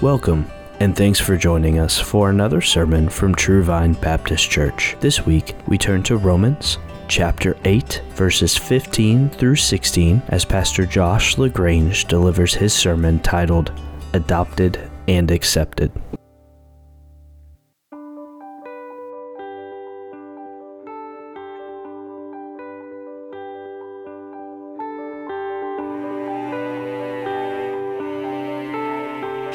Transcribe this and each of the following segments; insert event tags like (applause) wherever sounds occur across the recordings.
Welcome, and thanks for joining us for another sermon from True Vine Baptist Church. This week, we turn to Romans chapter 8, verses 15 through 16, as Pastor Josh LaGrange delivers his sermon titled Adopted and Accepted.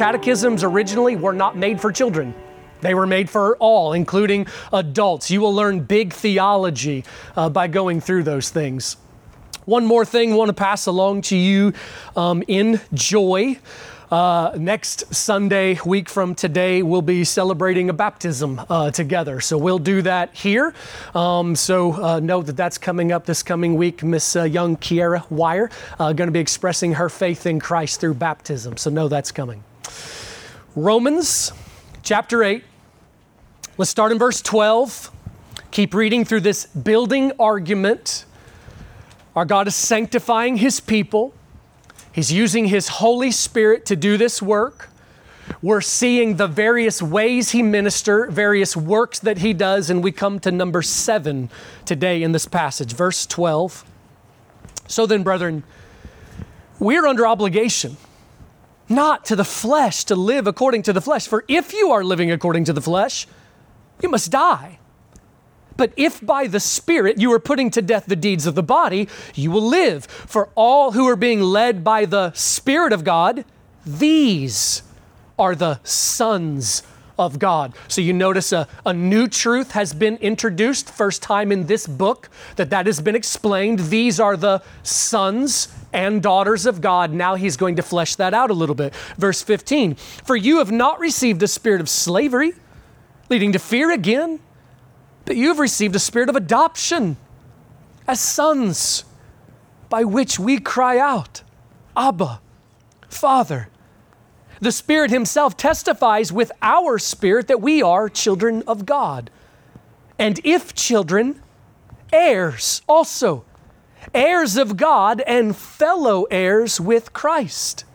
Catechisms originally were not made for children. They were made for all, including adults. You will learn big theology uh, by going through those things. One more thing I want to pass along to you um, in joy. Uh, next Sunday, week from today, we'll be celebrating a baptism uh, together. So we'll do that here. Um, so uh, know that that's coming up this coming week. Miss uh, Young Kiera Wire uh, going to be expressing her faith in Christ through baptism. So know that's coming. Romans chapter 8. Let's start in verse 12. Keep reading through this building argument. Our God is sanctifying His people. He's using His Holy Spirit to do this work. We're seeing the various ways He minister, various works that He does, and we come to number seven today in this passage, verse 12. So then, brethren, we're under obligation not to the flesh to live according to the flesh. For if you are living according to the flesh, you must die. But if by the Spirit you are putting to death the deeds of the body, you will live. For all who are being led by the Spirit of God, these are the sons of God. So you notice a, a new truth has been introduced, first time in this book that that has been explained. These are the sons and daughters of God. Now he's going to flesh that out a little bit. Verse 15 For you have not received a spirit of slavery, leading to fear again, but you have received a spirit of adoption as sons, by which we cry out, Abba, Father. The Spirit Himself testifies with our spirit that we are children of God. And if children, heirs also heirs of God and fellow heirs with Christ,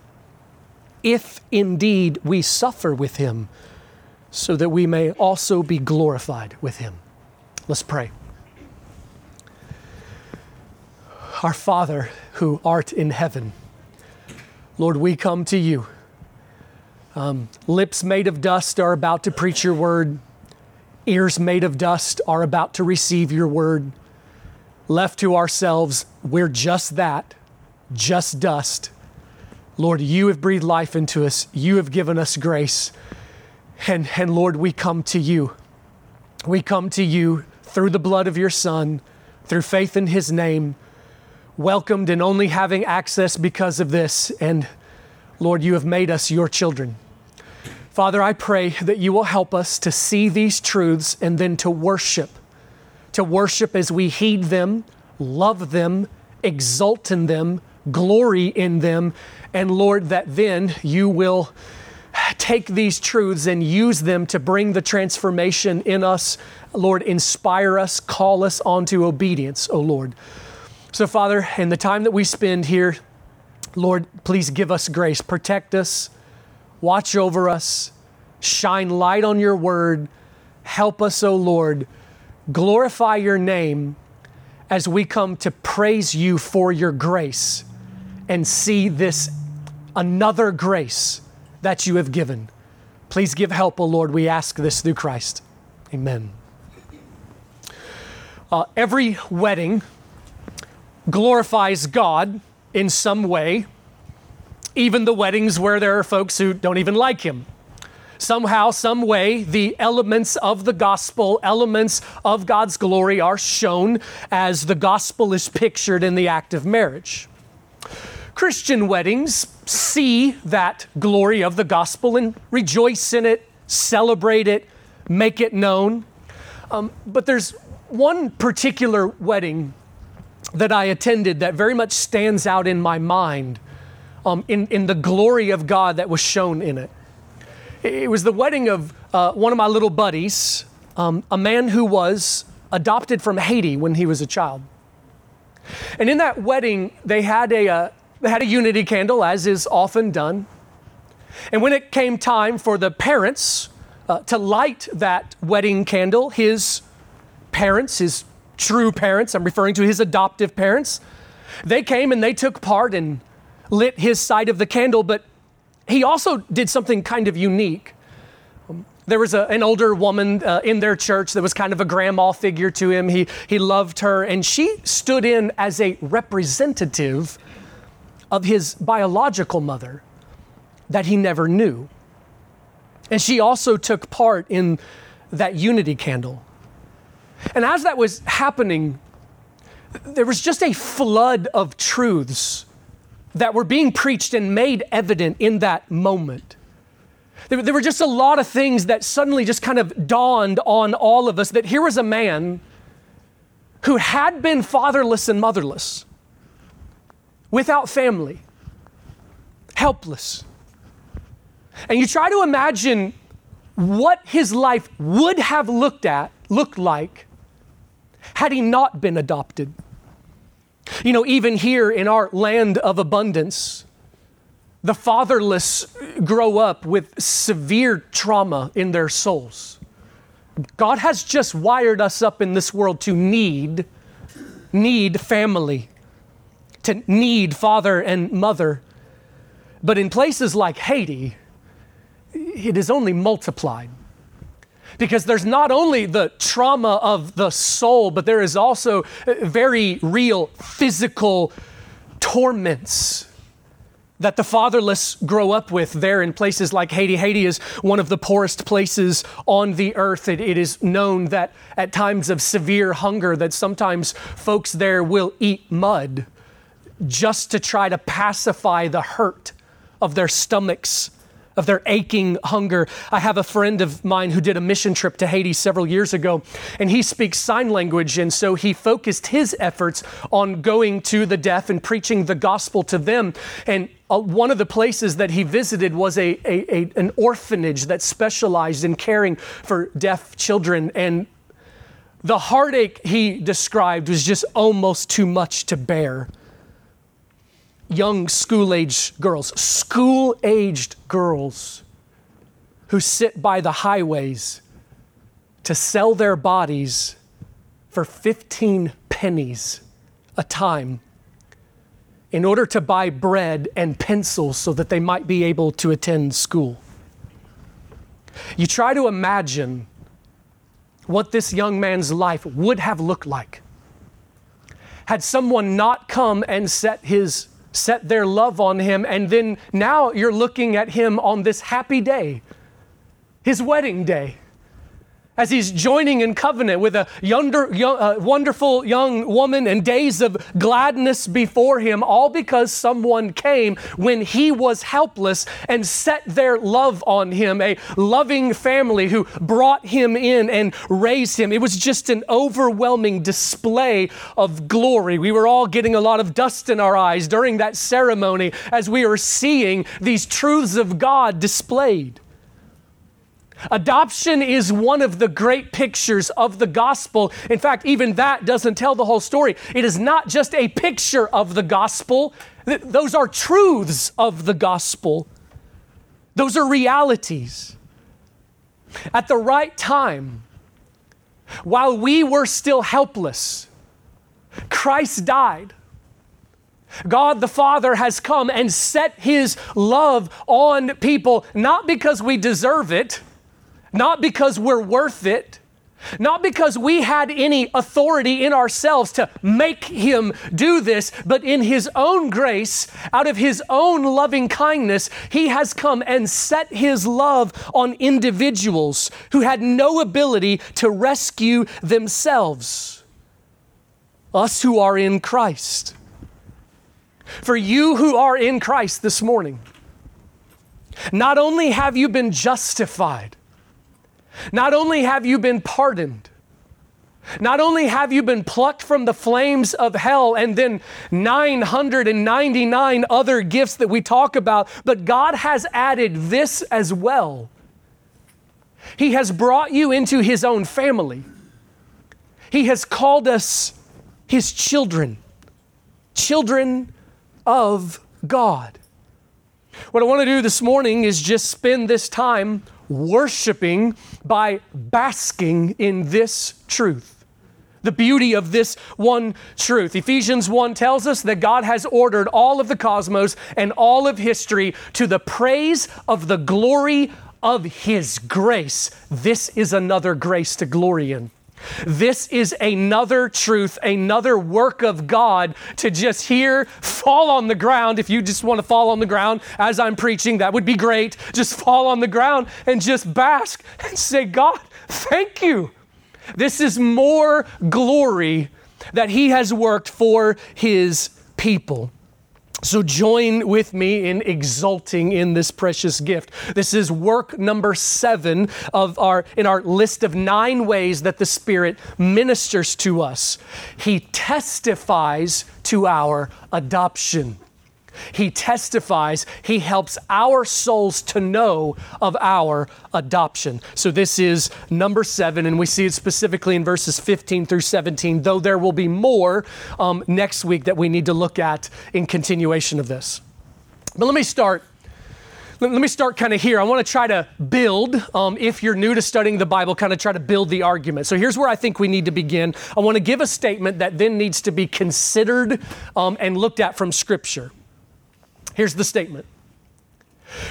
if indeed we suffer with him, so that we may also be glorified with him. Let's pray. Our Father who art in heaven, Lord, we come to you. Um, lips made of dust are about to preach your word, ears made of dust are about to receive your word left to ourselves, we're just that, just dust. Lord, you have breathed life into us. You have given us grace. And, and Lord, we come to you. We come to you through the blood of your Son, through faith in his name, welcomed and only having access because of this. And Lord, you have made us your children. Father, I pray that you will help us to see these truths and then to worship to worship as we heed them, love them, exult in them, glory in them, and Lord, that then you will take these truths and use them to bring the transformation in us. Lord, inspire us, call us onto obedience, O Lord. So, Father, in the time that we spend here, Lord, please give us grace. Protect us, watch over us, shine light on your word. Help us, O Lord glorify your name as we come to praise you for your grace and see this another grace that you have given. Please give help, O Lord. We ask this through Christ. Amen. Uh, every wedding glorifies God in some way, even the weddings where there are folks who don't even like Him somehow, some way, the elements of the gospel, elements of God's glory are shown as the gospel is pictured in the act of marriage. Christian weddings see that glory of the gospel and rejoice in it, celebrate it, make it known. Um, but there's one particular wedding that I attended that very much stands out in my mind um, in, in the glory of God that was shown in it. It was the wedding of uh, one of my little buddies, um, a man who was adopted from Haiti when he was a child. And in that wedding, they had a, uh, they had a unity candle, as is often done. And when it came time for the parents uh, to light that wedding candle, his parents, his true parents, I'm referring to his adoptive parents, they came and they took part and lit his side of the candle, but he also did something kind of unique. There was a, an older woman uh, in their church that was kind of a grandma figure to him. He, he loved her, and she stood in as a representative of his biological mother that he never knew. And she also took part in that unity candle. And as that was happening, there was just a flood of truths that were being preached and made evident in that moment. There, there were just a lot of things that suddenly just kind of dawned on all of us that here was a man who had been fatherless and motherless, without family, helpless. And you try to imagine what his life would have looked at, looked like, had he not been adopted. You know, even here in our land of abundance, the fatherless grow up with severe trauma in their souls. God has just wired us up in this world to need, need family, to need father and mother. But in places like Haiti, it is only multiplied. Because there's not only the trauma of the soul, but there is also uh, very real physical torments that the fatherless grow up with there in places like Haiti. Haiti is one of the poorest places on the earth. It, it is known that at times of severe hunger that sometimes folks there will eat mud just to try to pacify the hurt of their stomachs of their aching hunger. I have a friend of mine who did a mission trip to Haiti several years ago, and he speaks sign language. And so he focused his efforts on going to the deaf and preaching the gospel to them. And uh, one of the places that he visited was a, a, a, an orphanage that specialized in caring for deaf children. And the heartache he described was just almost too much to bear young school aged girls, school aged girls who sit by the highways to sell their bodies for 15 pennies a time in order to buy bread and pencils so that they might be able to attend school. You try to imagine what this young man's life would have looked like had someone not come and set his set their love on him, and then now you're looking at him on this happy day, his wedding day as he's joining in covenant with a yonder, young, uh, wonderful young woman and days of gladness before him, all because someone came when he was helpless and set their love on him, a loving family who brought him in and raised him. It was just an overwhelming display of glory. We were all getting a lot of dust in our eyes during that ceremony as we were seeing these truths of God displayed. Adoption is one of the great pictures of the gospel. In fact, even that doesn't tell the whole story. It is not just a picture of the gospel, those are truths of the gospel, those are realities. At the right time, while we were still helpless, Christ died. God the Father has come and set his love on people, not because we deserve it not because we're worth it, not because we had any authority in ourselves to make him do this, but in his own grace, out of his own loving kindness, he has come and set his love on individuals who had no ability to rescue themselves. Us who are in Christ. For you who are in Christ this morning, not only have you been justified, not only have you been pardoned, not only have you been plucked from the flames of hell and then 999 other gifts that we talk about, but God has added this as well. He has brought you into His own family. He has called us His children, children of God. What I want to do this morning is just spend this time worshiping by basking in this truth. The beauty of this one truth. Ephesians 1 tells us that God has ordered all of the cosmos and all of history to the praise of the glory of His grace. This is another grace to glory in. This is another truth, another work of God to just hear, fall on the ground. If you just want to fall on the ground as I'm preaching, that would be great. Just fall on the ground and just bask and say, God, thank you. This is more glory that He has worked for His people. So join with me in exulting in this precious gift. This is work number 7 of our in our list of 9 ways that the Spirit ministers to us. He testifies to our adoption. He testifies, he helps our souls to know of our adoption. So, this is number seven, and we see it specifically in verses 15 through 17, though there will be more um, next week that we need to look at in continuation of this. But let me start. Let me start kind of here. I want to try to build, um, if you're new to studying the Bible, kind of try to build the argument. So here's where I think we need to begin. I want to give a statement that then needs to be considered um, and looked at from Scripture. Here's the statement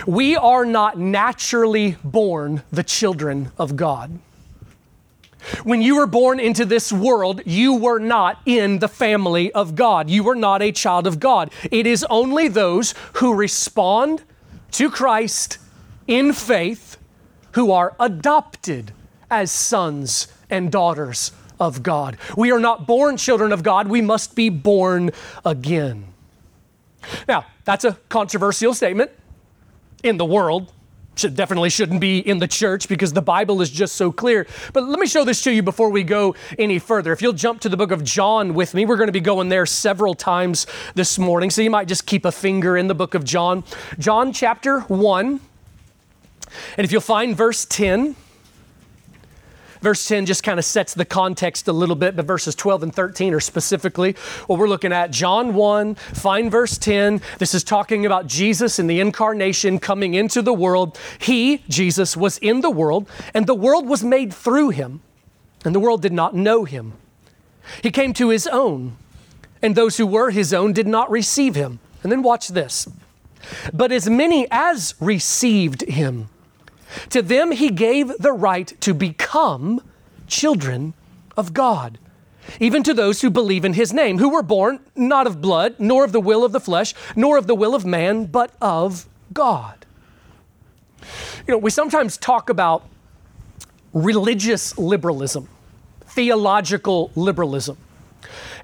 We are not naturally born the children of God. When you were born into this world, you were not in the family of God. You were not a child of God. It is only those who respond to Christ in faith who are adopted as sons and daughters of God. We are not born children of God, we must be born again. Now, that's a controversial statement in the world. Should, definitely shouldn't be in the church because the Bible is just so clear. But let me show this to you before we go any further. If you'll jump to the book of John with me, we're going to be going there several times this morning. So you might just keep a finger in the book of John. John chapter 1. And if you'll find verse 10, Verse 10 just kind of sets the context a little bit, but verses 12 and 13 are specifically what we're looking at. John 1, find verse 10. This is talking about Jesus and the incarnation coming into the world. He, Jesus, was in the world, and the world was made through him, and the world did not know him. He came to his own, and those who were his own did not receive him. And then watch this. But as many as received him, to them he gave the right to become children of God, even to those who believe in his name, who were born not of blood, nor of the will of the flesh, nor of the will of man, but of God. You know, we sometimes talk about religious liberalism, theological liberalism.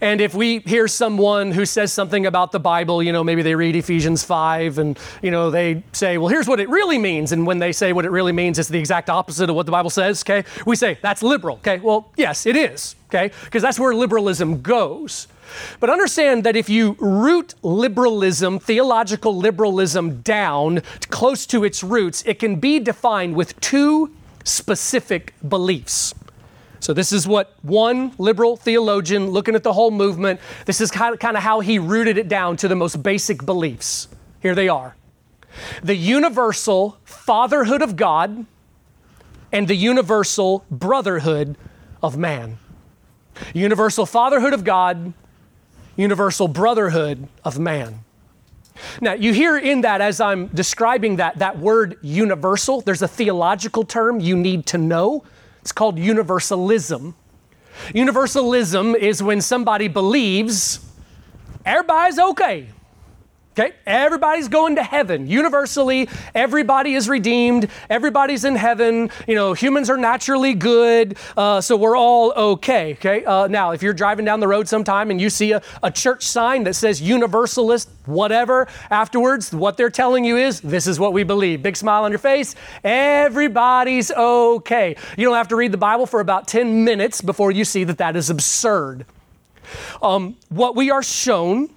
And if we hear someone who says something about the Bible, you know, maybe they read Ephesians 5 and, you know, they say, well, here's what it really means. And when they say what it really means, it's the exact opposite of what the Bible says, okay? We say, that's liberal, okay? Well, yes, it is, okay? Because that's where liberalism goes. But understand that if you root liberalism, theological liberalism, down close to its roots, it can be defined with two specific beliefs. So, this is what one liberal theologian looking at the whole movement, this is kind of, kind of how he rooted it down to the most basic beliefs. Here they are the universal fatherhood of God and the universal brotherhood of man. Universal fatherhood of God, universal brotherhood of man. Now, you hear in that as I'm describing that, that word universal, there's a theological term you need to know. It's called universalism. Universalism is when somebody believes everybody's okay. Okay, everybody's going to heaven. Universally, everybody is redeemed. Everybody's in heaven. You know, humans are naturally good, uh, so we're all okay. Okay, uh, now if you're driving down the road sometime and you see a, a church sign that says Universalist, whatever, afterwards, what they're telling you is this is what we believe. Big smile on your face. Everybody's okay. You don't have to read the Bible for about 10 minutes before you see that that is absurd. Um, what we are shown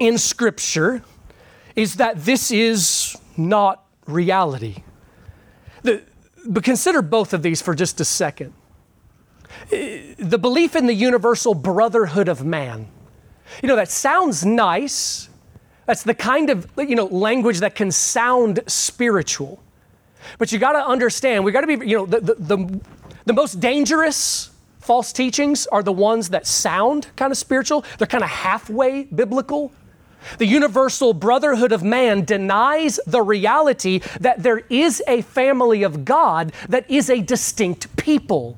in Scripture is that this is not reality. The, but consider both of these for just a second. The belief in the universal brotherhood of man. You know, that sounds nice. That's the kind of you know language that can sound spiritual. But you got to understand, we got to be, you know, the, the, the, the most dangerous false teachings are the ones that sound kind of spiritual. They're kind of halfway biblical. The universal brotherhood of man denies the reality that there is a family of God that is a distinct people.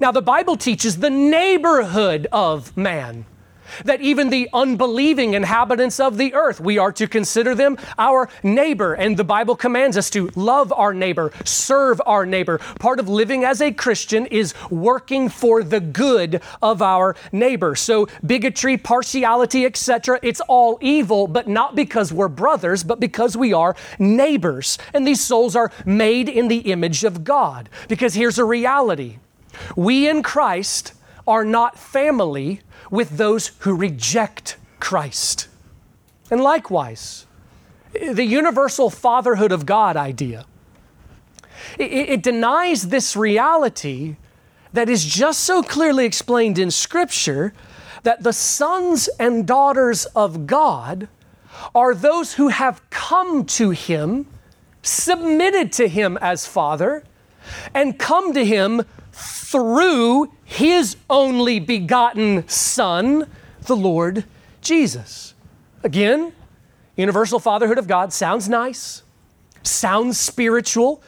Now, the Bible teaches the neighborhood of man that even the unbelieving inhabitants of the earth, we are to consider them our neighbor. And the Bible commands us to love our neighbor, serve our neighbor. Part of living as a Christian is working for the good of our neighbor. So bigotry, partiality, etc., it's all evil, but not because we're brothers, but because we are neighbors. And these souls are made in the image of God. Because here's a reality. We in Christ are not family with those who reject Christ. And likewise, the universal fatherhood of God idea. It, it, denies this reality that is just so clearly explained in Scripture that the sons and daughters of God are those who have come to Him, submitted to Him as Father, and come to Him through his only begotten Son, the Lord Jesus. Again, universal fatherhood of God sounds nice, sounds spiritual,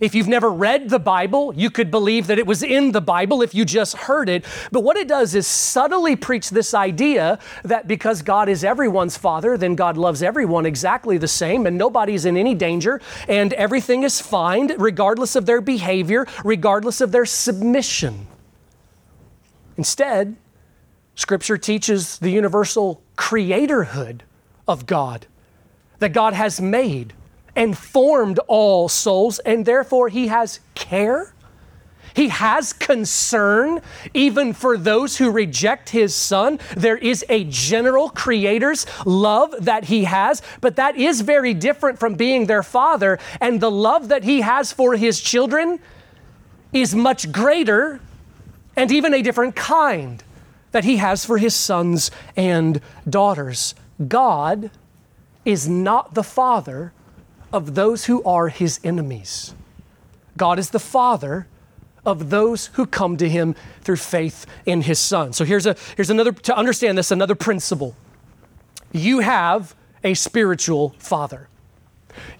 if you've never read the Bible, you could believe that it was in the Bible if you just heard it. But what it does is subtly preach this idea that because God is everyone's father, then God loves everyone exactly the same and nobody's in any danger and everything is fine regardless of their behavior, regardless of their submission. Instead, Scripture teaches the universal creatorhood of God, that God has made and formed all souls, and therefore He has care. He has concern even for those who reject His Son. There is a general Creator's love that He has, but that is very different from being their Father. And the love that He has for His children is much greater and even a different kind that He has for His sons and daughters. God is not the Father of those who are his enemies. God is the Father of those who come to him through faith in his Son. So here's, a, here's another, to understand this, another principle. You have a spiritual father.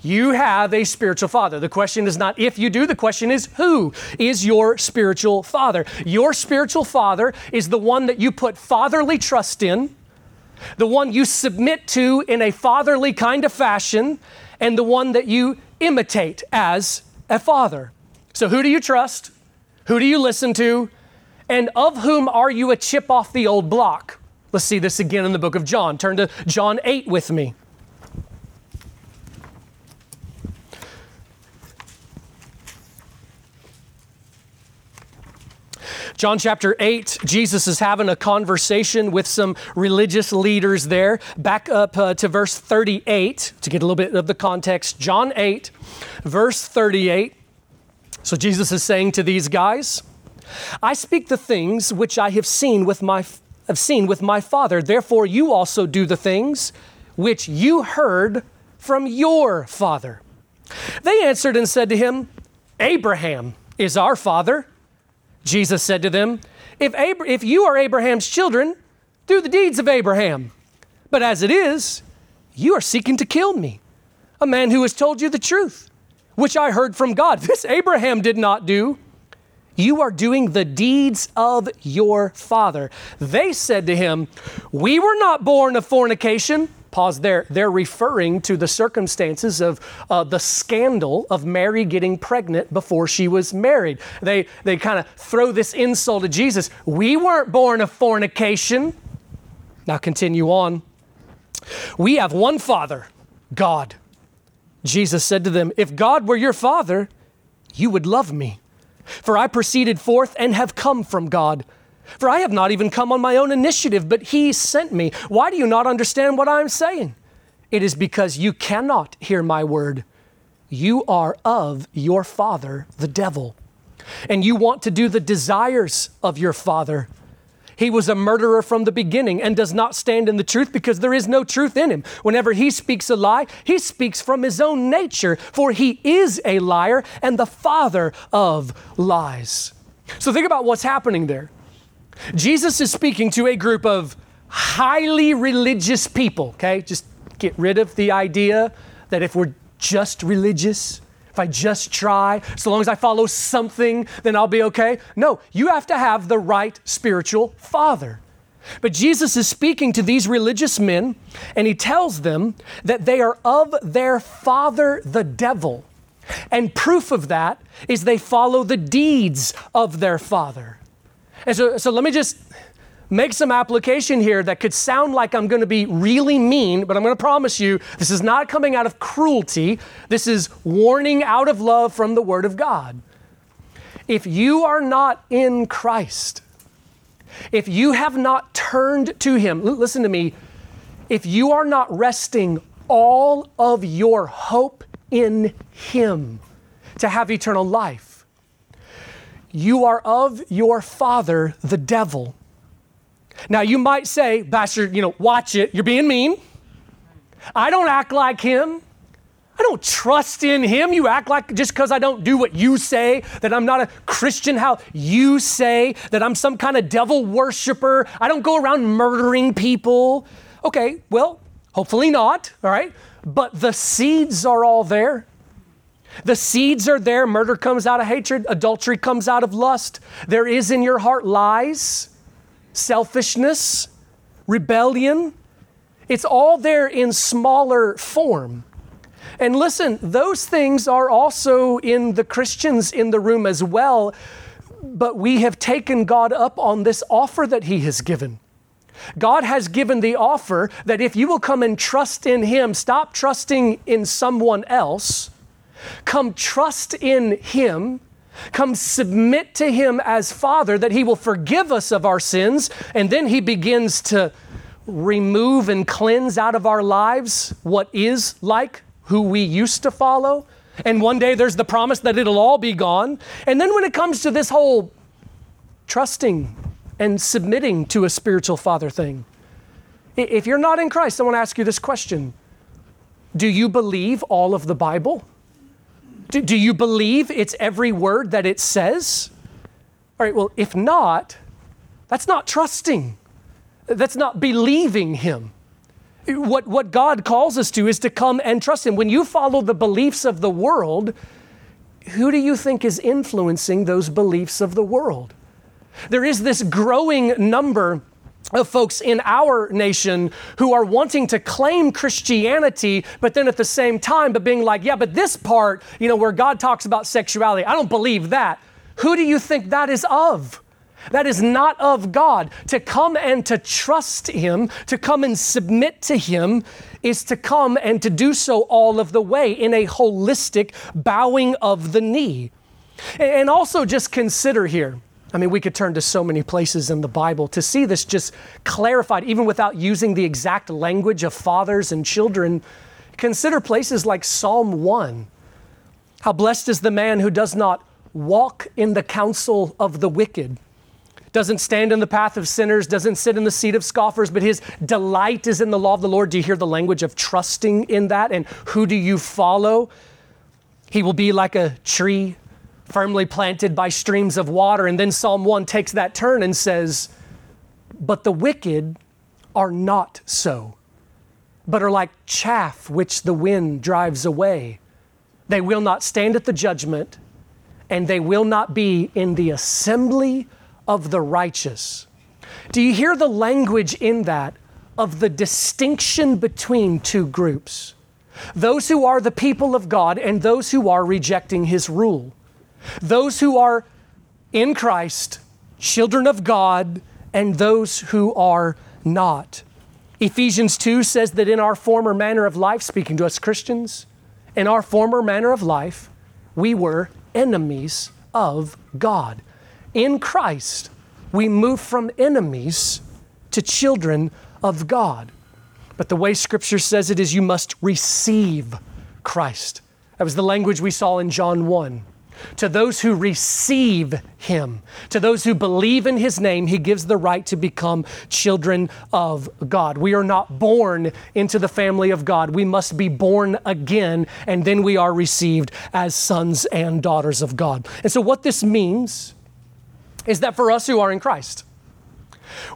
You have a spiritual father. The question is not if you do, the question is who is your spiritual father? Your spiritual father is the one that you put fatherly trust in, the one you submit to in a fatherly kind of fashion, and the one that you imitate as a father. So, who do you trust? Who do you listen to? And of whom are you a chip off the old block? Let's see this again in the book of John. Turn to John 8 with me. John chapter 8, Jesus is having a conversation with some religious leaders there. Back up uh, to verse 38 to get a little bit of the context. John 8, verse 38. So Jesus is saying to these guys, I speak the things which I have seen with my have seen with my Father. Therefore you also do the things which you heard from your father. They answered and said to him, Abraham is our father. Jesus said to them, if, Ab- if you are Abraham's children, do the deeds of Abraham. But as it is, you are seeking to kill me, a man who has told you the truth, which I heard from God. (laughs) This Abraham did not do. You are doing the deeds of your father. They said to him, We were not born of fornication. Pause there. They're referring to the circumstances of uh, the scandal of Mary getting pregnant before she was married. They, they kind of throw this insult at Jesus. We weren't born of fornication. Now continue on. We have one Father, God. Jesus said to them, If God were your Father, you would love me. For I proceeded forth and have come from God. For I have not even come on my own initiative, but He sent me. Why do you not understand what I'm saying? It is because you cannot hear my word. You are of your father, the devil, and you want to do the desires of your father. He was a murderer from the beginning and does not stand in the truth because there is no truth in him. Whenever he speaks a lie, he speaks from his own nature, for he is a liar and the father of lies. So think about what's happening there. Jesus is speaking to a group of highly religious people, okay? Just get rid of the idea that if we're just religious, if I just try, so long as I follow something, then I'll be okay. No, you have to have the right spiritual father. But Jesus is speaking to these religious men, and he tells them that they are of their father, the devil. And proof of that is they follow the deeds of their father. And so, so let me just make some application here that could sound like I'm going to be really mean, but I'm going to promise you this is not coming out of cruelty. This is warning out of love from the Word of God. If you are not in Christ, if you have not turned to Him, listen to me, if you are not resting all of your hope in Him to have eternal life, you are of your father, the devil now, you might say, Pastor, you know, watch it. You're being mean. I don't act like him. I don't trust in him. You act like just because I don't do what you say, that I'm not a Christian how you say, that I'm some kind of devil worshiper. I don't go around murdering people. Okay, well, hopefully not, all right? But the seeds are all there. The seeds are there. Murder comes out of hatred, adultery comes out of lust. There is in your heart lies selfishness, rebellion. It's all there in smaller form. And listen, those things are also in the Christians in the room as well, but we have taken God up on this offer that He has given. God has given the offer that if you will come and trust in Him, stop trusting in someone else, come trust in Him, Come submit to Him as Father that He will forgive us of our sins, and then He begins to remove and cleanse out of our lives what is like who we used to follow. And one day there's the promise that it'll all be gone. And then when it comes to this whole trusting and submitting to a spiritual father thing, if you're not in Christ, I want to ask you this question Do you believe all of the Bible? Do, do you believe it's every word that it says? All right, well, if not, that's not trusting. That's not believing Him. What, what God calls us to is to come and trust Him. When you follow the beliefs of the world, who do you think is influencing those beliefs of the world? There is this growing number of folks in our nation who are wanting to claim Christianity, but then at the same time, but being like, yeah, but this part, you know, where God talks about sexuality, I don't believe that. Who do you think that is of? That is not of God. To come and to trust Him, to come and submit to Him, is to come and to do so all of the way in a holistic bowing of the knee. And also just consider here I mean, we could turn to so many places in the Bible to see this just clarified, even without using the exact language of fathers and children. Consider places like Psalm 1. How blessed is the man who does not walk in the counsel of the wicked, doesn't stand in the path of sinners, doesn't sit in the seat of scoffers, but his delight is in the law of the Lord. Do you hear the language of trusting in that? And who do you follow? He will be like a tree firmly planted by streams of water. And then Psalm 1 takes that turn and says, But the wicked are not so, but are like chaff which the wind drives away. They will not stand at the judgment, and they will not be in the assembly of the righteous. Do you hear the language in that of the distinction between two groups? Those who are the people of God and those who are rejecting His rule. Those who are in Christ, children of God, and those who are not. Ephesians 2 says that in our former manner of life, speaking to us Christians, in our former manner of life, we were enemies of God. In Christ, we move from enemies to children of God. But the way Scripture says it is you must receive Christ. That was the language we saw in John 1. To those who receive him, to those who believe in his name, he gives the right to become children of God. We are not born into the family of God. We must be born again, and then we are received as sons and daughters of God. And so, what this means is that for us who are in Christ,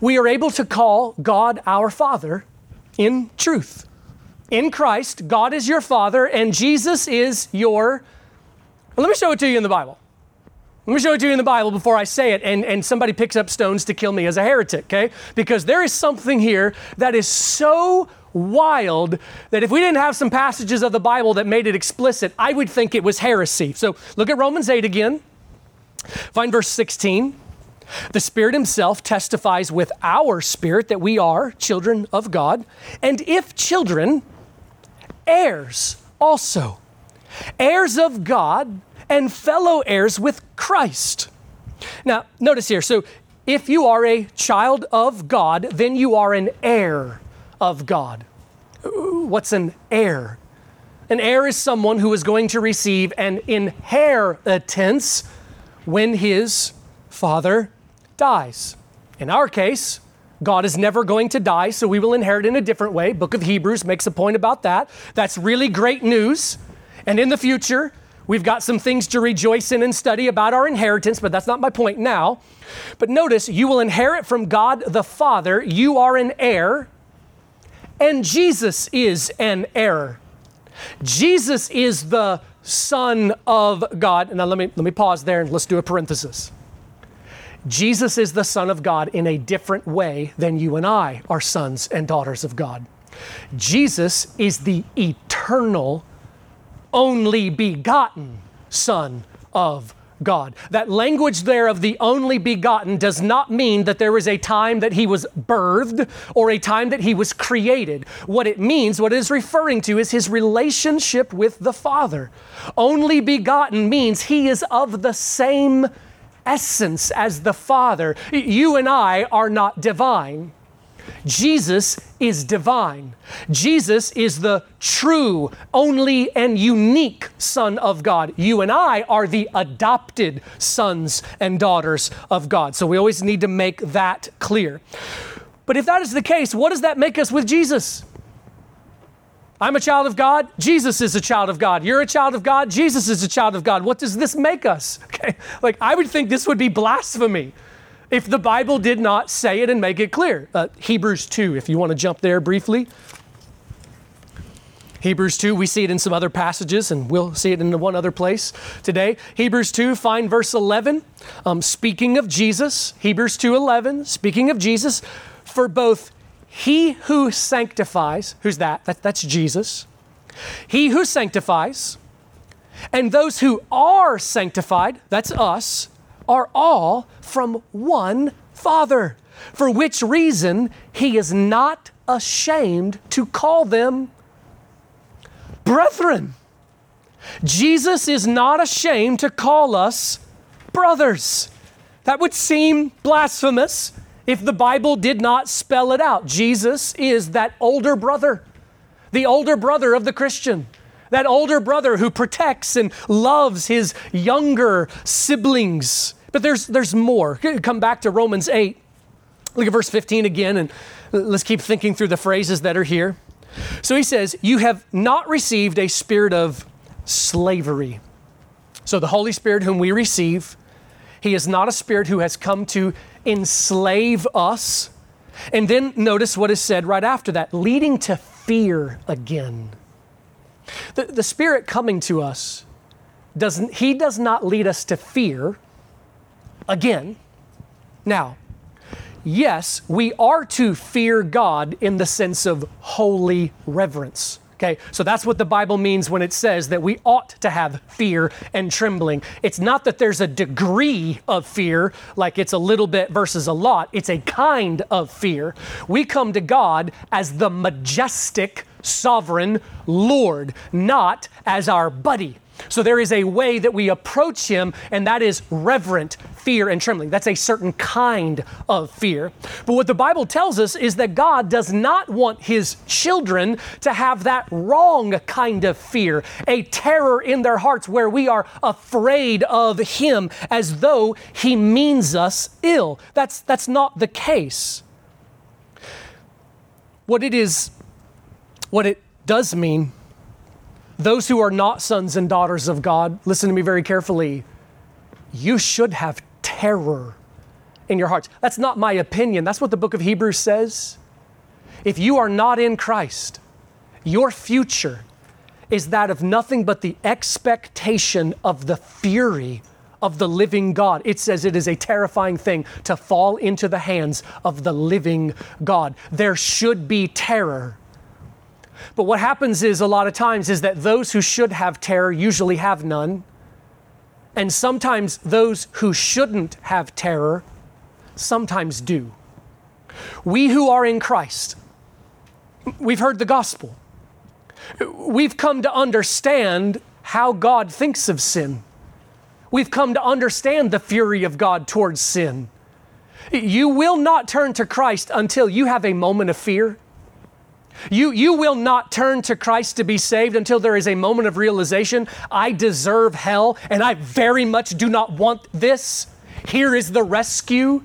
we are able to call God our Father in truth. In Christ, God is your Father, and Jesus is your let me show it to you in the Bible. Let me show it to you in the Bible before I say it, and, and somebody picks up stones to kill me as a heretic, okay? Because there is something here that is so wild that if we didn't have some passages of the Bible that made it explicit, I would think it was heresy. So look at Romans 8 again. Find verse 16. The Spirit Himself testifies with our spirit that we are children of God, and if children, heirs also heirs of God and fellow heirs with Christ. Now, notice here so if you are a child of God, then you are an heir of God. What's an heir? An heir is someone who is going to receive an inheritance when his father dies. In our case, God is never going to die, so we will inherit in a different way. Book of Hebrews makes a point about that. That's really great news. And in the future, we've got some things to rejoice in and study about our inheritance, but that's not my point now. But notice, you will inherit from God the Father. You are an heir, and Jesus is an heir. Jesus is the Son of God. Now let me let me pause there and let's do a parenthesis. Jesus is the Son of God in a different way than you and I are sons and daughters of God. Jesus is the eternal only begotten Son of God. That language there of the only begotten does not mean that there is a time that he was birthed or a time that he was created. What it means, what it is referring to, is his relationship with the Father. Only begotten means he is of the same essence as the Father. You and I are not divine. Jesus is divine. Jesus is the true, only, and unique Son of God. You and I are the adopted sons and daughters of God. So we always need to make that clear. But if that is the case, what does that make us with Jesus? I'm a child of God. Jesus is a child of God. You're a child of God. Jesus is a child of God. What does this make us? (laughs) Okay. Like, I would think this would be blasphemy if the Bible did not say it and make it clear. Uh, Hebrews 2, if you want to jump there briefly. Hebrews 2, we see it in some other passages, and we'll see it in one other place today. Hebrews 2, find verse 11. Um, speaking of Jesus, Hebrews 2 11, speaking of Jesus, for both he who sanctifies, who's that? that that's Jesus. He who sanctifies, and those who are sanctified, that's us, are all from one Father, for which reason he is not ashamed to call them brethren. Jesus is not ashamed to call us brothers. That would seem blasphemous if the Bible did not spell it out. Jesus is that older brother, the older brother of the Christian that older brother who protects and loves his younger siblings. But there's, there's more. Come back to Romans 8. Look at verse 15 again, and let's keep thinking through the phrases that are here. So he says, You have not received a spirit of slavery. So the Holy Spirit, whom we receive, he is not a spirit who has come to enslave us. And then notice what is said right after that leading to fear again. The, the Spirit coming to us, doesn't, He does not lead us to fear again. Now, yes, we are to fear God in the sense of holy reverence. Okay, so that's what the Bible means when it says that we ought to have fear and trembling. It's not that there's a degree of fear, like it's a little bit versus a lot, it's a kind of fear. We come to God as the majestic, sovereign Lord, not as our buddy So there is a way that we approach him, and that is reverent fear and trembling. That's a certain kind of fear. But what the Bible tells us is that God does not want his children to have that wrong kind of fear, a terror in their hearts where we are afraid of him as though he means us ill. That's, that's not the case. What it is, what it does mean those who are not sons and daughters of God, listen to me very carefully. You should have terror in your hearts. That's not my opinion. That's what the book of Hebrews says. If you are not in Christ, your future is that of nothing but the expectation of the fury of the living God. It says it is a terrifying thing to fall into the hands of the living God. There should be terror but what happens is a lot of times is that those who should have terror usually have none. And sometimes those who shouldn't have terror sometimes do. We who are in Christ, we've heard the gospel. We've come to understand how God thinks of sin. We've come to understand the fury of God towards sin. You will not turn to Christ until you have a moment of fear you, you will not turn to Christ to be saved until there is a moment of realization I deserve hell and I very much do not want this. Here is the rescue.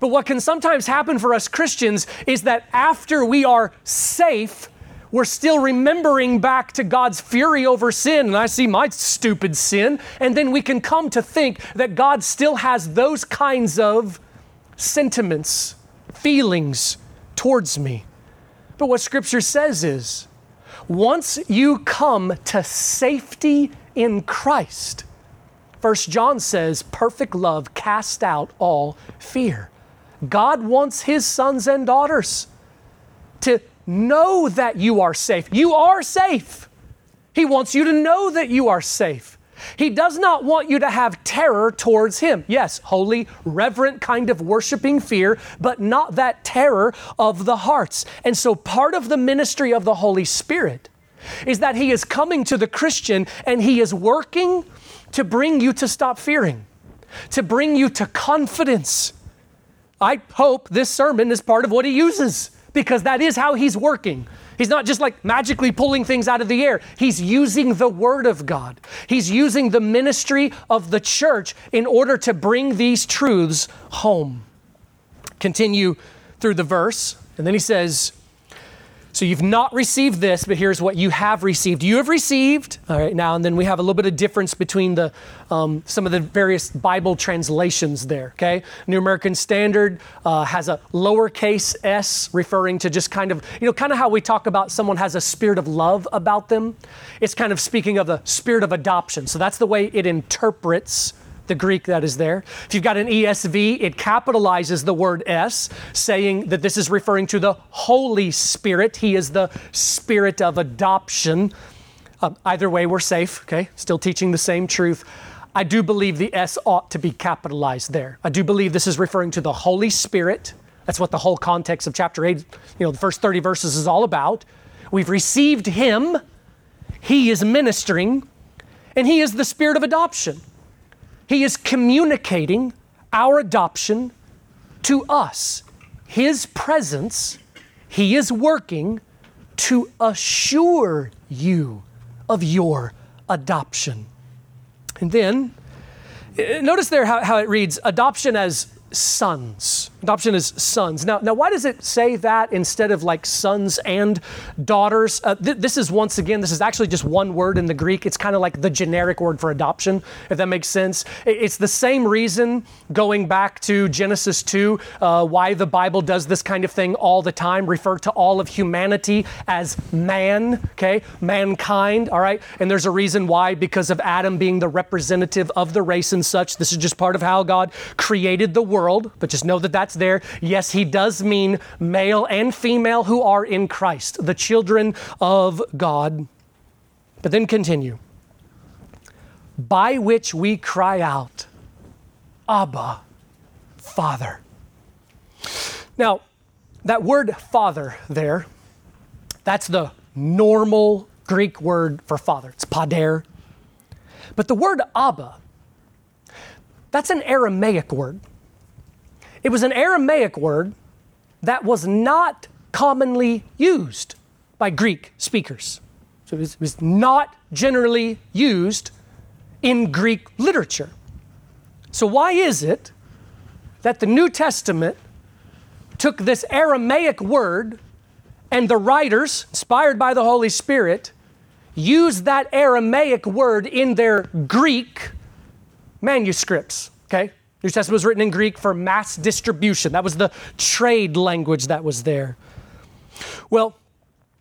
But what can sometimes happen for us Christians is that after we are safe, we're still remembering back to God's fury over sin, and I see my stupid sin, and then we can come to think that God still has those kinds of sentiments, feelings towards me. But what Scripture says is once you come to safety in Christ, First John says, perfect love cast out all fear. God wants his sons and daughters to know that you are safe. You are safe. He wants you to know that you are safe. He does not want you to have terror towards Him. Yes, holy, reverent kind of worshiping fear, but not that terror of the hearts. And so, part of the ministry of the Holy Spirit is that He is coming to the Christian and He is working to bring you to stop fearing, to bring you to confidence. I hope this sermon is part of what He uses because that is how He's working. He's not just like magically pulling things out of the air. He's using the Word of God. He's using the ministry of the church in order to bring these truths home. Continue through the verse, and then he says, so you've not received this, but here's what you have received. You have received, all right, now, and then we have a little bit of difference between the um, some of the various Bible translations there, okay? New American Standard uh, has a lowercase s referring to just kind of, you know, kind of how we talk about someone has a spirit of love about them. It's kind of speaking of the spirit of adoption. So that's the way it interprets the Greek that is there. If you've got an ESV, it capitalizes the word S, saying that this is referring to the Holy Spirit. He is the Spirit of adoption. Uh, either way, we're safe, okay? Still teaching the same truth. I do believe the S ought to be capitalized there. I do believe this is referring to the Holy Spirit. That's what the whole context of chapter 8, you know, the first 30 verses is all about. We've received Him, He is ministering, and He is the Spirit of adoption. He is communicating our adoption to us. His presence, He is working to assure you of your adoption. And then, notice there how, how it reads adoption as sons. Adoption is sons. Now, now, why does it say that instead of like sons and daughters? Uh, th- this is once again, this is actually just one word in the Greek. It's kind of like the generic word for adoption, if that makes sense. It's the same reason going back to Genesis 2, uh, why the Bible does this kind of thing all the time, refer to all of humanity as man, okay? Mankind, all right? And there's a reason why, because of Adam being the representative of the race and such. This is just part of how God created the world world, but just know that that's there. Yes, he does mean male and female who are in Christ, the children of God. But then continue. By which we cry out, Abba, Father. Now, that word father there, that's the normal Greek word for father. It's pater. But the word Abba, that's an Aramaic word. It was an Aramaic word that was not commonly used by Greek speakers. So it was, not generally used in Greek literature. So, why is it that the New Testament took this Aramaic word and the writers, inspired by the Holy Spirit, used that Aramaic word in their Greek manuscripts? Okay? New Testament was written in Greek for mass distribution. That was the trade language that was there. Well,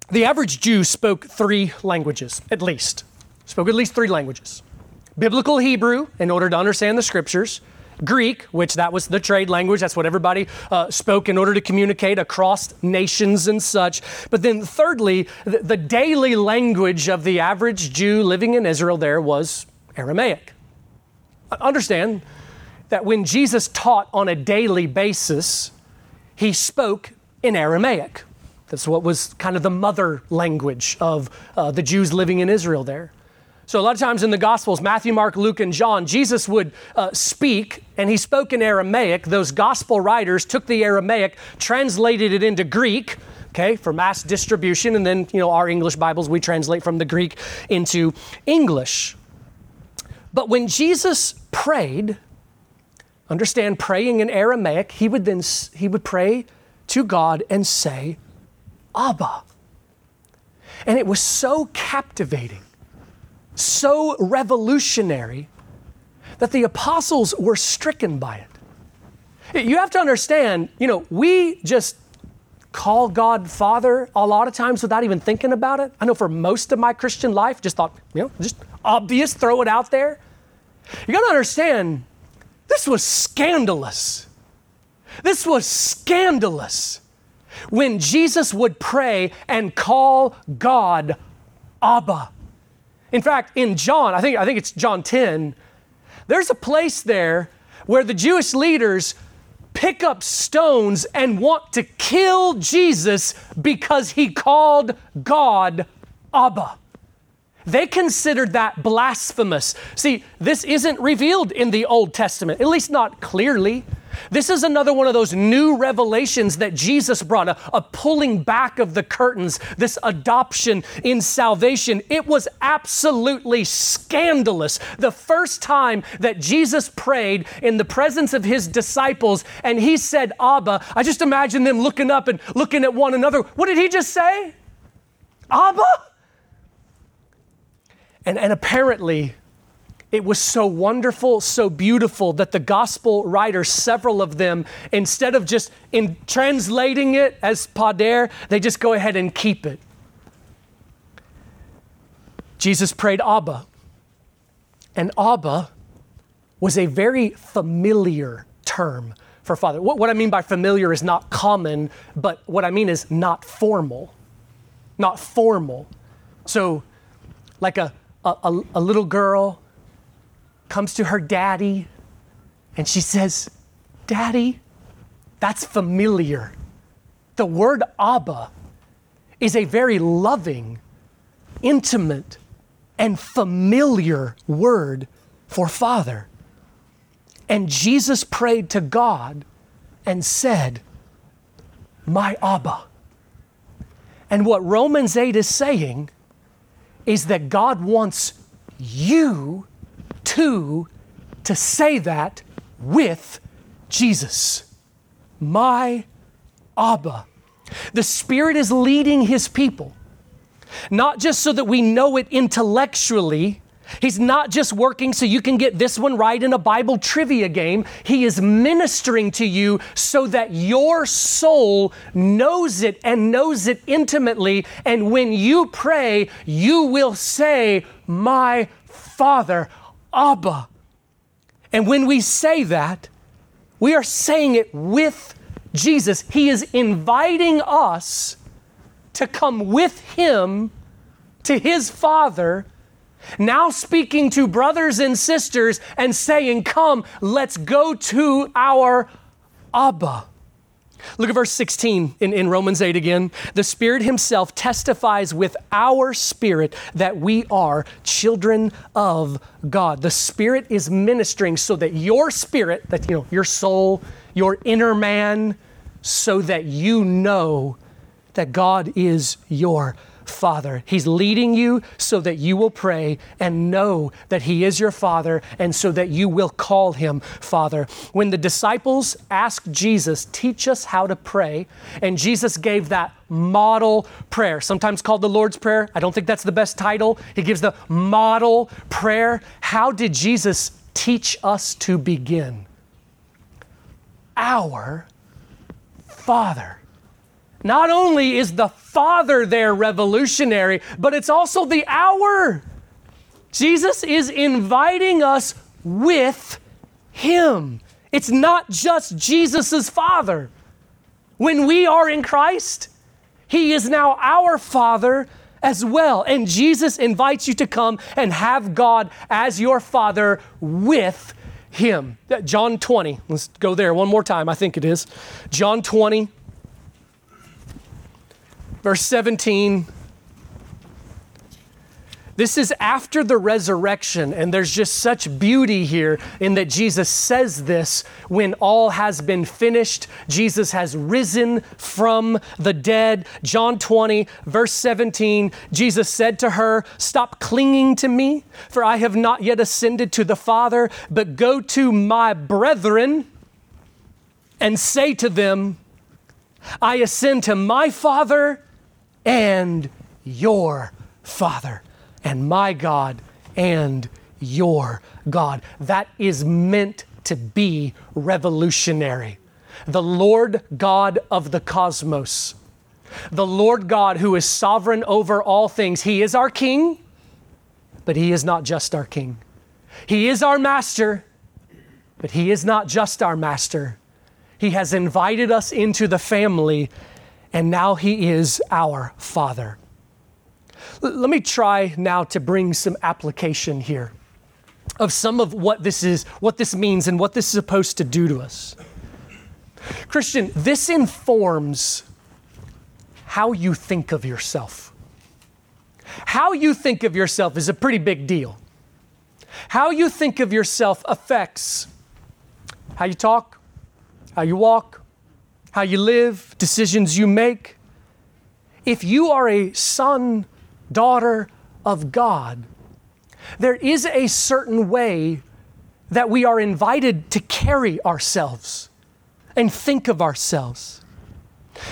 the average Jew spoke three languages, at least. Spoke at least three languages biblical Hebrew, in order to understand the scriptures. Greek, which that was the trade language, that's what everybody uh, spoke in order to communicate across nations and such. But then, thirdly, the, the daily language of the average Jew living in Israel there was Aramaic. Understand that when Jesus taught on a daily basis, he spoke in Aramaic. That's what was kind of the mother language of uh, the Jews living in Israel there. So, a lot of times in the Gospels, Matthew, Mark, Luke, and John, Jesus would uh, speak, and he spoke in Aramaic. Those Gospel writers took the Aramaic, translated it into Greek, okay, for mass distribution, and then, you know, our English Bibles, we translate from the Greek into English. But when Jesus prayed, understand praying in Aramaic, he would then he would pray to God and say, Abba. And it was so captivating, so revolutionary, that the apostles were stricken by it. You have to understand, you know, we just call God Father a lot of times without even thinking about it. I know for most of my Christian life, just thought, you know, just obvious, throw it out there. You got to understand, this was scandalous. This was scandalous when Jesus would pray and call God Abba. In fact, in John, I think, I think it's John 10, there's a place there where the Jewish leaders pick up stones and want to kill Jesus because he called God Abba. They considered that blasphemous. See, this isn't revealed in the Old Testament, at least not clearly. This is another one of those new revelations that Jesus brought, a, a, pulling back of the curtains, this adoption in salvation. It was absolutely scandalous. The first time that Jesus prayed in the presence of his disciples and he said, Abba, I just imagine them looking up and looking at one another. What did he just say? Abba? And, and apparently, it was so wonderful, so beautiful that the gospel writers, several of them, instead of just in translating it as pater, they just go ahead and keep it. Jesus prayed Abba. And Abba was a very familiar term for father. What, what I mean by familiar is not common, but what I mean is not formal. Not formal. So, like a a, a, little girl comes to her daddy and she says, Daddy, that's familiar. The word Abba is a very loving, intimate, and familiar word for father. And Jesus prayed to God and said, My Abba. And what Romans 8 is saying is that God wants you to to say that with Jesus. My Abba. The Spirit is leading His people, not just so that we know it intellectually, He's not just working so you can get this one right in a Bible trivia game. He is ministering to you so that your soul knows it and knows it intimately. And when you pray, you will say, My Father, Abba. And when we say that, we are saying it with Jesus. He is inviting us to come with Him to His Father now speaking to brothers and sisters and saying, Come, let's go to our Abba. Look at verse 16 in, in Romans 8 again. The Spirit Himself testifies with our spirit that we are children of God. The Spirit is ministering so that your spirit, that you know, your soul, your inner man, so that you know that God is your Father. He's leading you so that you will pray and know that He is your Father and so that you will call Him Father. When the disciples asked Jesus, Teach us how to pray, and Jesus gave that model prayer, sometimes called the Lord's Prayer. I don't think that's the best title. He gives the model prayer. How did Jesus teach us to begin? Our Father. Not only is the Father there revolutionary, but it's also the hour. Jesus is inviting us with Him. It's not just Jesus' Father. When we are in Christ, He is now our Father as well. And Jesus invites you to come and have God as your Father with Him. John 20, let's go there one more time, I think it is. John 20 verse 17. This is after the resurrection, and there's just such beauty here in that Jesus says this when all has been finished. Jesus has risen from the dead. John 20, verse 17, Jesus said to her, Stop clinging to me, for I have not yet ascended to the Father, but go to my brethren and say to them, I ascend to my Father and your Father, and my God and your God. That is meant to be revolutionary. The Lord God of the cosmos, the Lord God who is sovereign over all things. He is our King, but He is not just our King. He is our Master, but He is not just our Master. He has invited us into the family and now He is our Father. L- let me try now to bring some application here of some of what this is, what this means, and what this is supposed to do to us. Christian, this informs how you think of yourself. How you think of yourself is a pretty big deal. How you think of yourself affects how you talk, how you walk, how you live, decisions you make. If you are a son, daughter of God, there is a certain way that we are invited to carry ourselves and think of ourselves.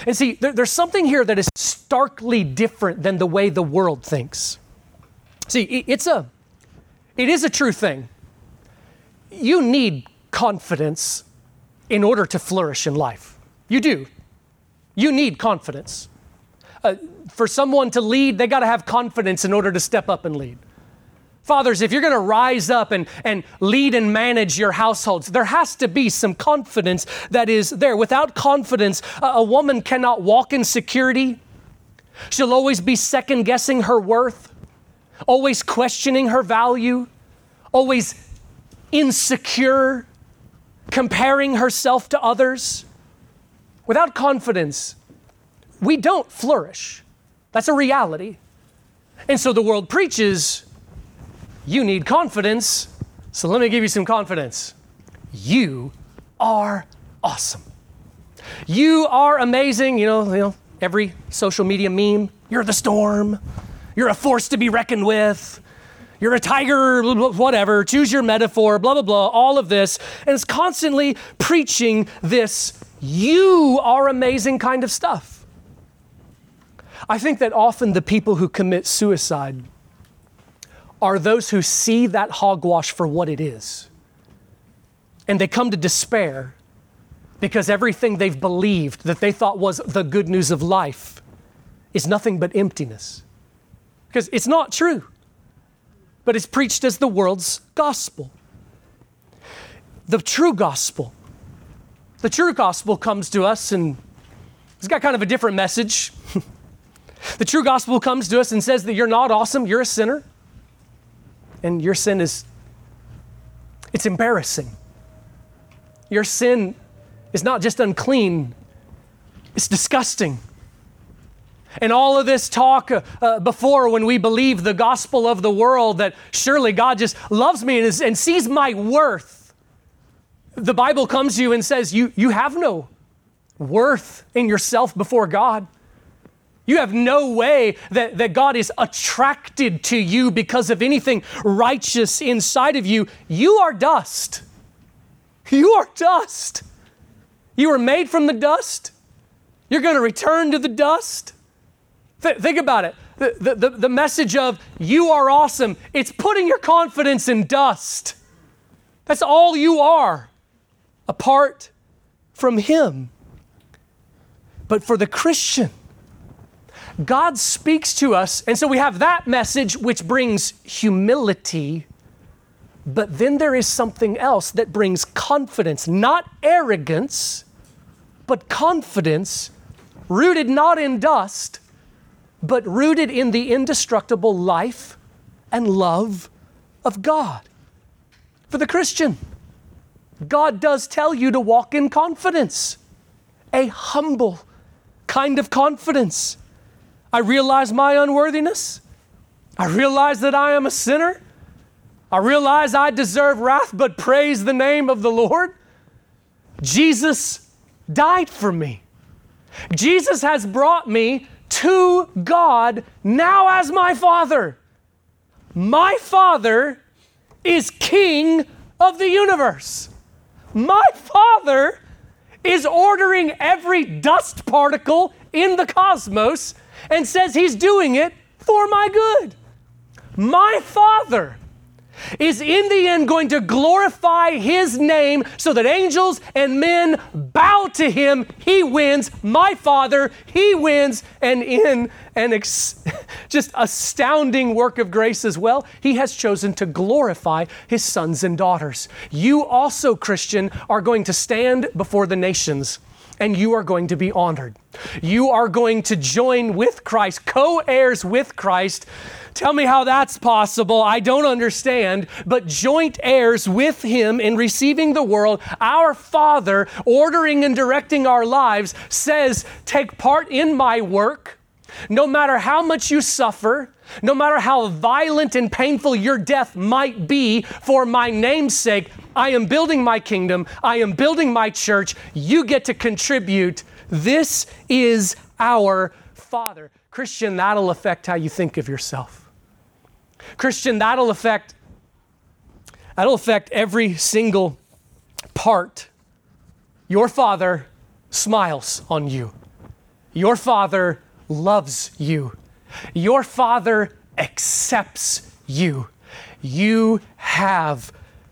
And see, there, there's something here that is starkly different than the way the world thinks. See, it, it's a, it is a true thing. You need confidence in order to flourish in life. You do. You need confidence. Uh, for someone to lead, they got to have confidence in order to step up and lead. Fathers, if you're going to rise up and, and lead and manage your households, there has to be some confidence that is there. Without confidence, a, a woman cannot walk in security. She'll always be second guessing her worth, always questioning her value, always insecure, comparing herself to others. Without confidence, we don't flourish. That's a reality. And so the world preaches you need confidence. So let me give you some confidence. You are awesome. You are amazing. You know, you know, every social media meme, you're the storm. You're a force to be reckoned with. You're a tiger, whatever. Choose your metaphor, blah, blah, blah, all of this. And it's constantly preaching this you are amazing kind of stuff. I think that often the people who commit suicide are those who see that hogwash for what it is. And they come to despair because everything they've believed that they thought was the good news of life is nothing but emptiness. Because it's not true, but it's preached as the world's gospel. The true gospel the true gospel comes to us and it's got kind of a different message. (laughs) the true gospel comes to us and says that you're not awesome, you're a sinner. And your sin is it's embarrassing. Your sin is not just unclean, It's disgusting. And all of this talk uh, uh, before when we believe the gospel of the world that surely God just loves me and, is, and sees my worth. The Bible comes to you and says, you, you have no worth in yourself before God. You have no way that, that God is attracted to you because of anything righteous inside of you. You are dust. You are dust. You were made from the dust. You're going to return to the dust. Th- think about it. The, the, the message of you are awesome, it's putting your confidence in dust. That's all you are apart from Him. But for the Christian, God speaks to us, and so we have that message which brings humility, but then there is something else that brings confidence, not arrogance, but confidence, rooted not in dust, but rooted in the indestructible life and love of God. For the Christian, God does tell you to walk in confidence, a humble kind of confidence. I realize my unworthiness. I realize that I am a sinner. I realize I deserve wrath, but praise the name of the Lord. Jesus died for me. Jesus has brought me to God now as my Father. My Father is King of the universe. My Father is ordering every dust particle in the cosmos and says He's doing it for my good. My Father is in the end going to glorify his name so that angels and men bow to him. He wins. My Father, he wins. And in an ex- (laughs) just astounding work of grace as well, he has chosen to glorify his sons and daughters. You also, Christian, are going to stand before the nations and you are going to be honored. You are going to join with Christ, co heirs with Christ Tell me how that's possible. I don't understand. But joint heirs with Him in receiving the world, our Father, ordering and directing our lives, says, Take part in my work. No matter how much you suffer, no matter how violent and painful your death might be for my name's sake, I am building my kingdom. I am building my church. You get to contribute. This is our Father. Christian, that'll affect how you think of yourself. Christian, that'll affect that'll affect every single part. Your father smiles on you. Your father loves you. Your father accepts you. You have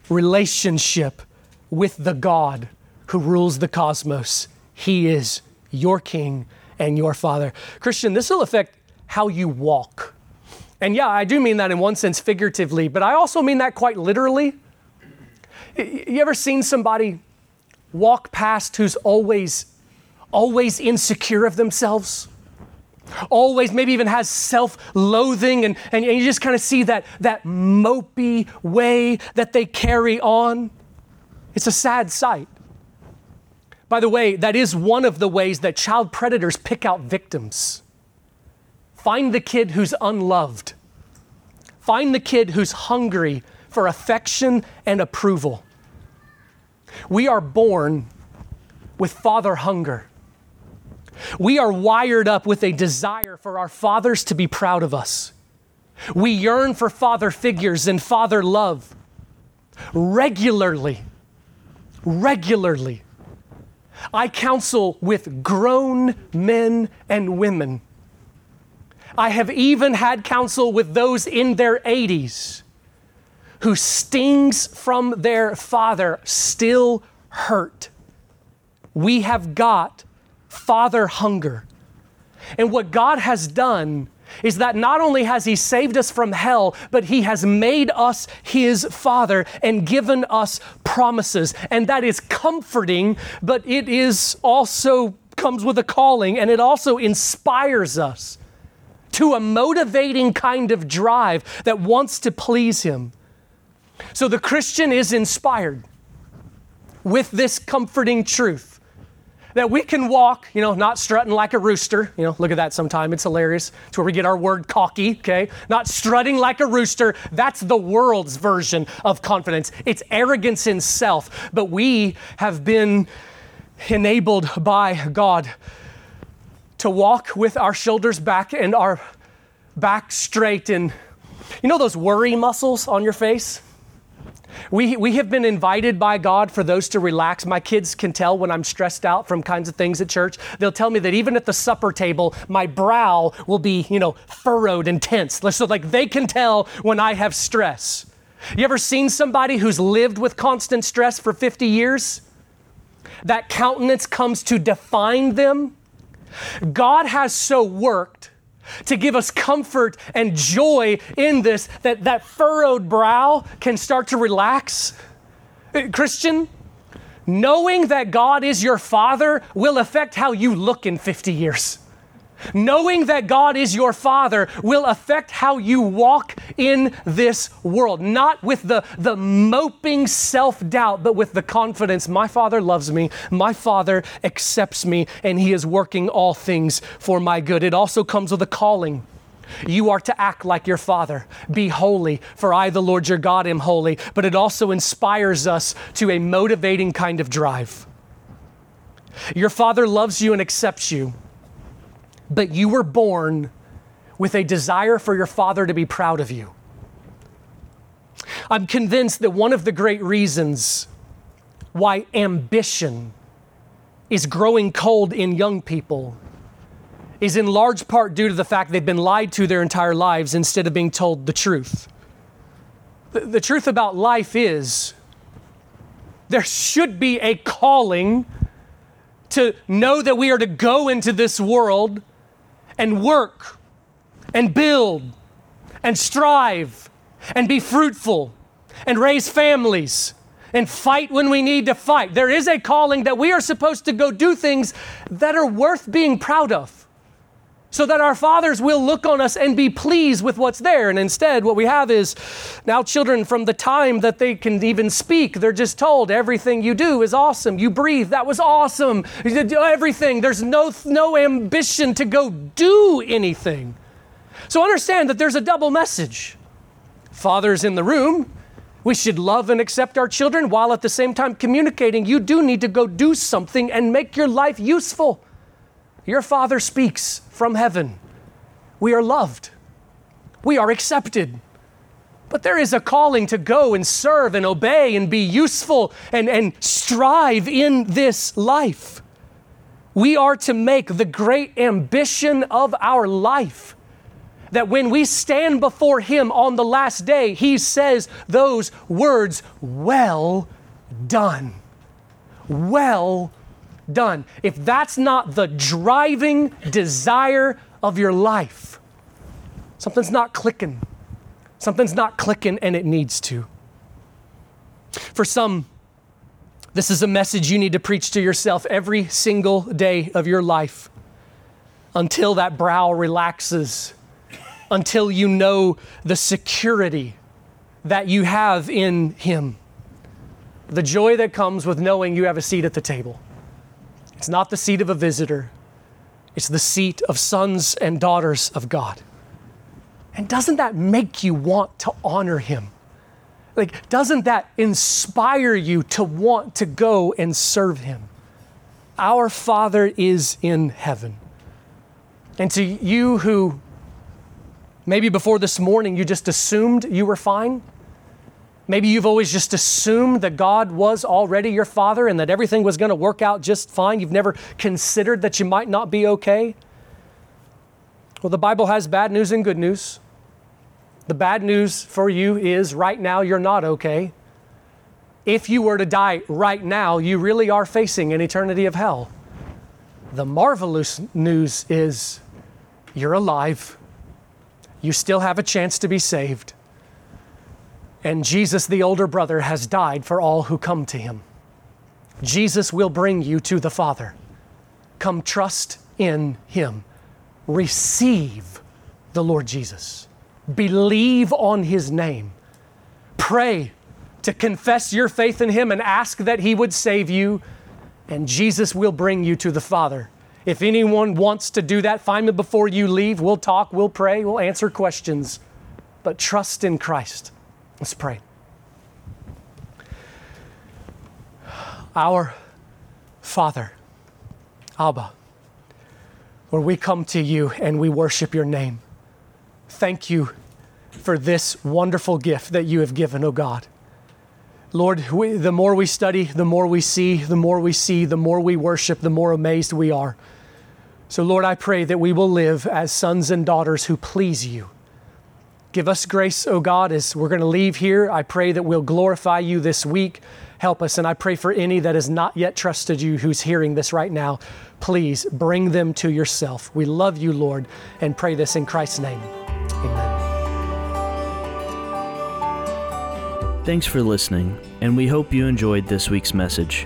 relationship with the God who rules the cosmos. He is your king and your father. Christian, this will affect how you walk. And yeah, I do mean that in one sense figuratively, but I also mean that quite literally. You ever seen somebody walk past who's always, always insecure of themselves? Always, maybe even has self loathing, and, and you just kind of see that, that mopey way that they carry on. It's a sad sight. By the way, that is one of the ways that child predators pick out victims. Find the kid who's unloved. Find the kid who's hungry for affection and approval. We are born with father hunger. We are wired up with a desire for our fathers to be proud of us. We yearn for father figures and father love regularly. Regularly. I counsel with grown men and women I have even had counsel with those in their 80s who stings from their father still hurt. We have got father hunger. And what God has done is that not only has He saved us from hell, but He has made us His Father and given us promises. And that is comforting, but it is also comes with a calling and it also inspires us to a motivating kind of drive that wants to please Him. So the Christian is inspired with this comforting truth that we can walk, you know, not strutting like a rooster. You know, look at that sometime. It's hilarious. It's where we get our word cocky, okay? Not strutting like a rooster. That's the world's version of confidence. It's arrogance in self. But we have been enabled by God to walk with our shoulders back and our back straight. And you know those worry muscles on your face? We, we have been invited by God for those to relax. My kids can tell when I'm stressed out from kinds of things at church. They'll tell me that even at the supper table, my brow will be, you know, furrowed and tense. So, like, they can tell when I have stress. You ever seen somebody who's lived with constant stress for 50 years? That countenance comes to define them. God has so worked to give us comfort and joy in this, that that furrowed brow can start to relax. Uh, Christian, knowing that God is your Father will affect how you look in 50 years. Knowing that God is your Father will affect how you walk in this world, not with the, the moping self doubt, but with the confidence my Father loves me, my Father accepts me, and He is working all things for my good. It also comes with a calling. You are to act like your Father. Be holy, for I, the Lord your God, am holy. But it also inspires us to a motivating kind of drive. Your Father loves you and accepts you but you were born with a desire for your father to be proud of you. I'm convinced that one of the great reasons why ambition is growing cold in young people is in large part due to the fact they've been lied to their entire lives instead of being told the truth. The, the truth about life is there should be a calling to know that we are to go into this world and work and build and strive and be fruitful and raise families and fight when we need to fight. There is a calling that we are supposed to go do things that are worth being proud of so that our fathers will look on us and be pleased with what's there. And instead, what we have is now children from the time that they can even speak, they're just told everything you do is awesome. You breathe, that was awesome. Everything. There's no, no ambition to go do anything. So understand that there's a double message. Fathers in the room, we should love and accept our children while at the same time communicating you do need to go do something and make your life useful. Your Father speaks from heaven. We are loved. We are accepted. But there is a calling to go and serve and obey and be useful and, and strive in this life. We are to make the great ambition of our life that when we stand before Him on the last day, He says those words, Well done. Well done. If that's not the driving desire of your life, something's not clicking. Something's not clicking and it needs to. For some, this is a message you need to preach to yourself every single day of your life until that brow relaxes, until you know the security that you have in Him. The joy that comes with knowing you have a seat at the table. It's not the seat of a visitor, it's the seat of sons and daughters of God. And doesn't that make you want to honor Him? Like, doesn't that inspire you to want to go and serve Him? Our Father is in heaven. And to you who maybe before this morning you just assumed you were fine, Maybe you've always just assumed that God was already your father and that everything was going to work out just fine. You've never considered that you might not be okay. Well, the Bible has bad news and good news. The bad news for you is right now you're not okay. If you were to die right now, you really are facing an eternity of hell. The marvelous news is you're alive. You still have a chance to be saved. And Jesus, the older brother, has died for all who come to him. Jesus will bring you to the Father. Come trust in him. Receive the Lord Jesus. Believe on his name. Pray to confess your faith in him and ask that he would save you. and Jesus will bring you to the Father. If anyone wants to do that, find me before you leave. We'll talk, we'll pray, we'll answer questions. But trust in Christ. Let's pray. Our Father, Abba, where we come to you and we worship your name. Thank you for this wonderful gift that you have given, O oh God. Lord, we, the more we study, the more we see, the more we see, the more we worship, the more amazed we are. So, Lord, I pray that we will live as sons and daughters who please you. Give us grace, O God, as we're going to leave here. I pray that we'll glorify you this week. Help us. And I pray for any that has not yet trusted you who's hearing this right now. Please bring them to yourself. We love you, Lord, and pray this in Christ's name. Amen. Thanks for listening, and we hope you enjoyed this week's message.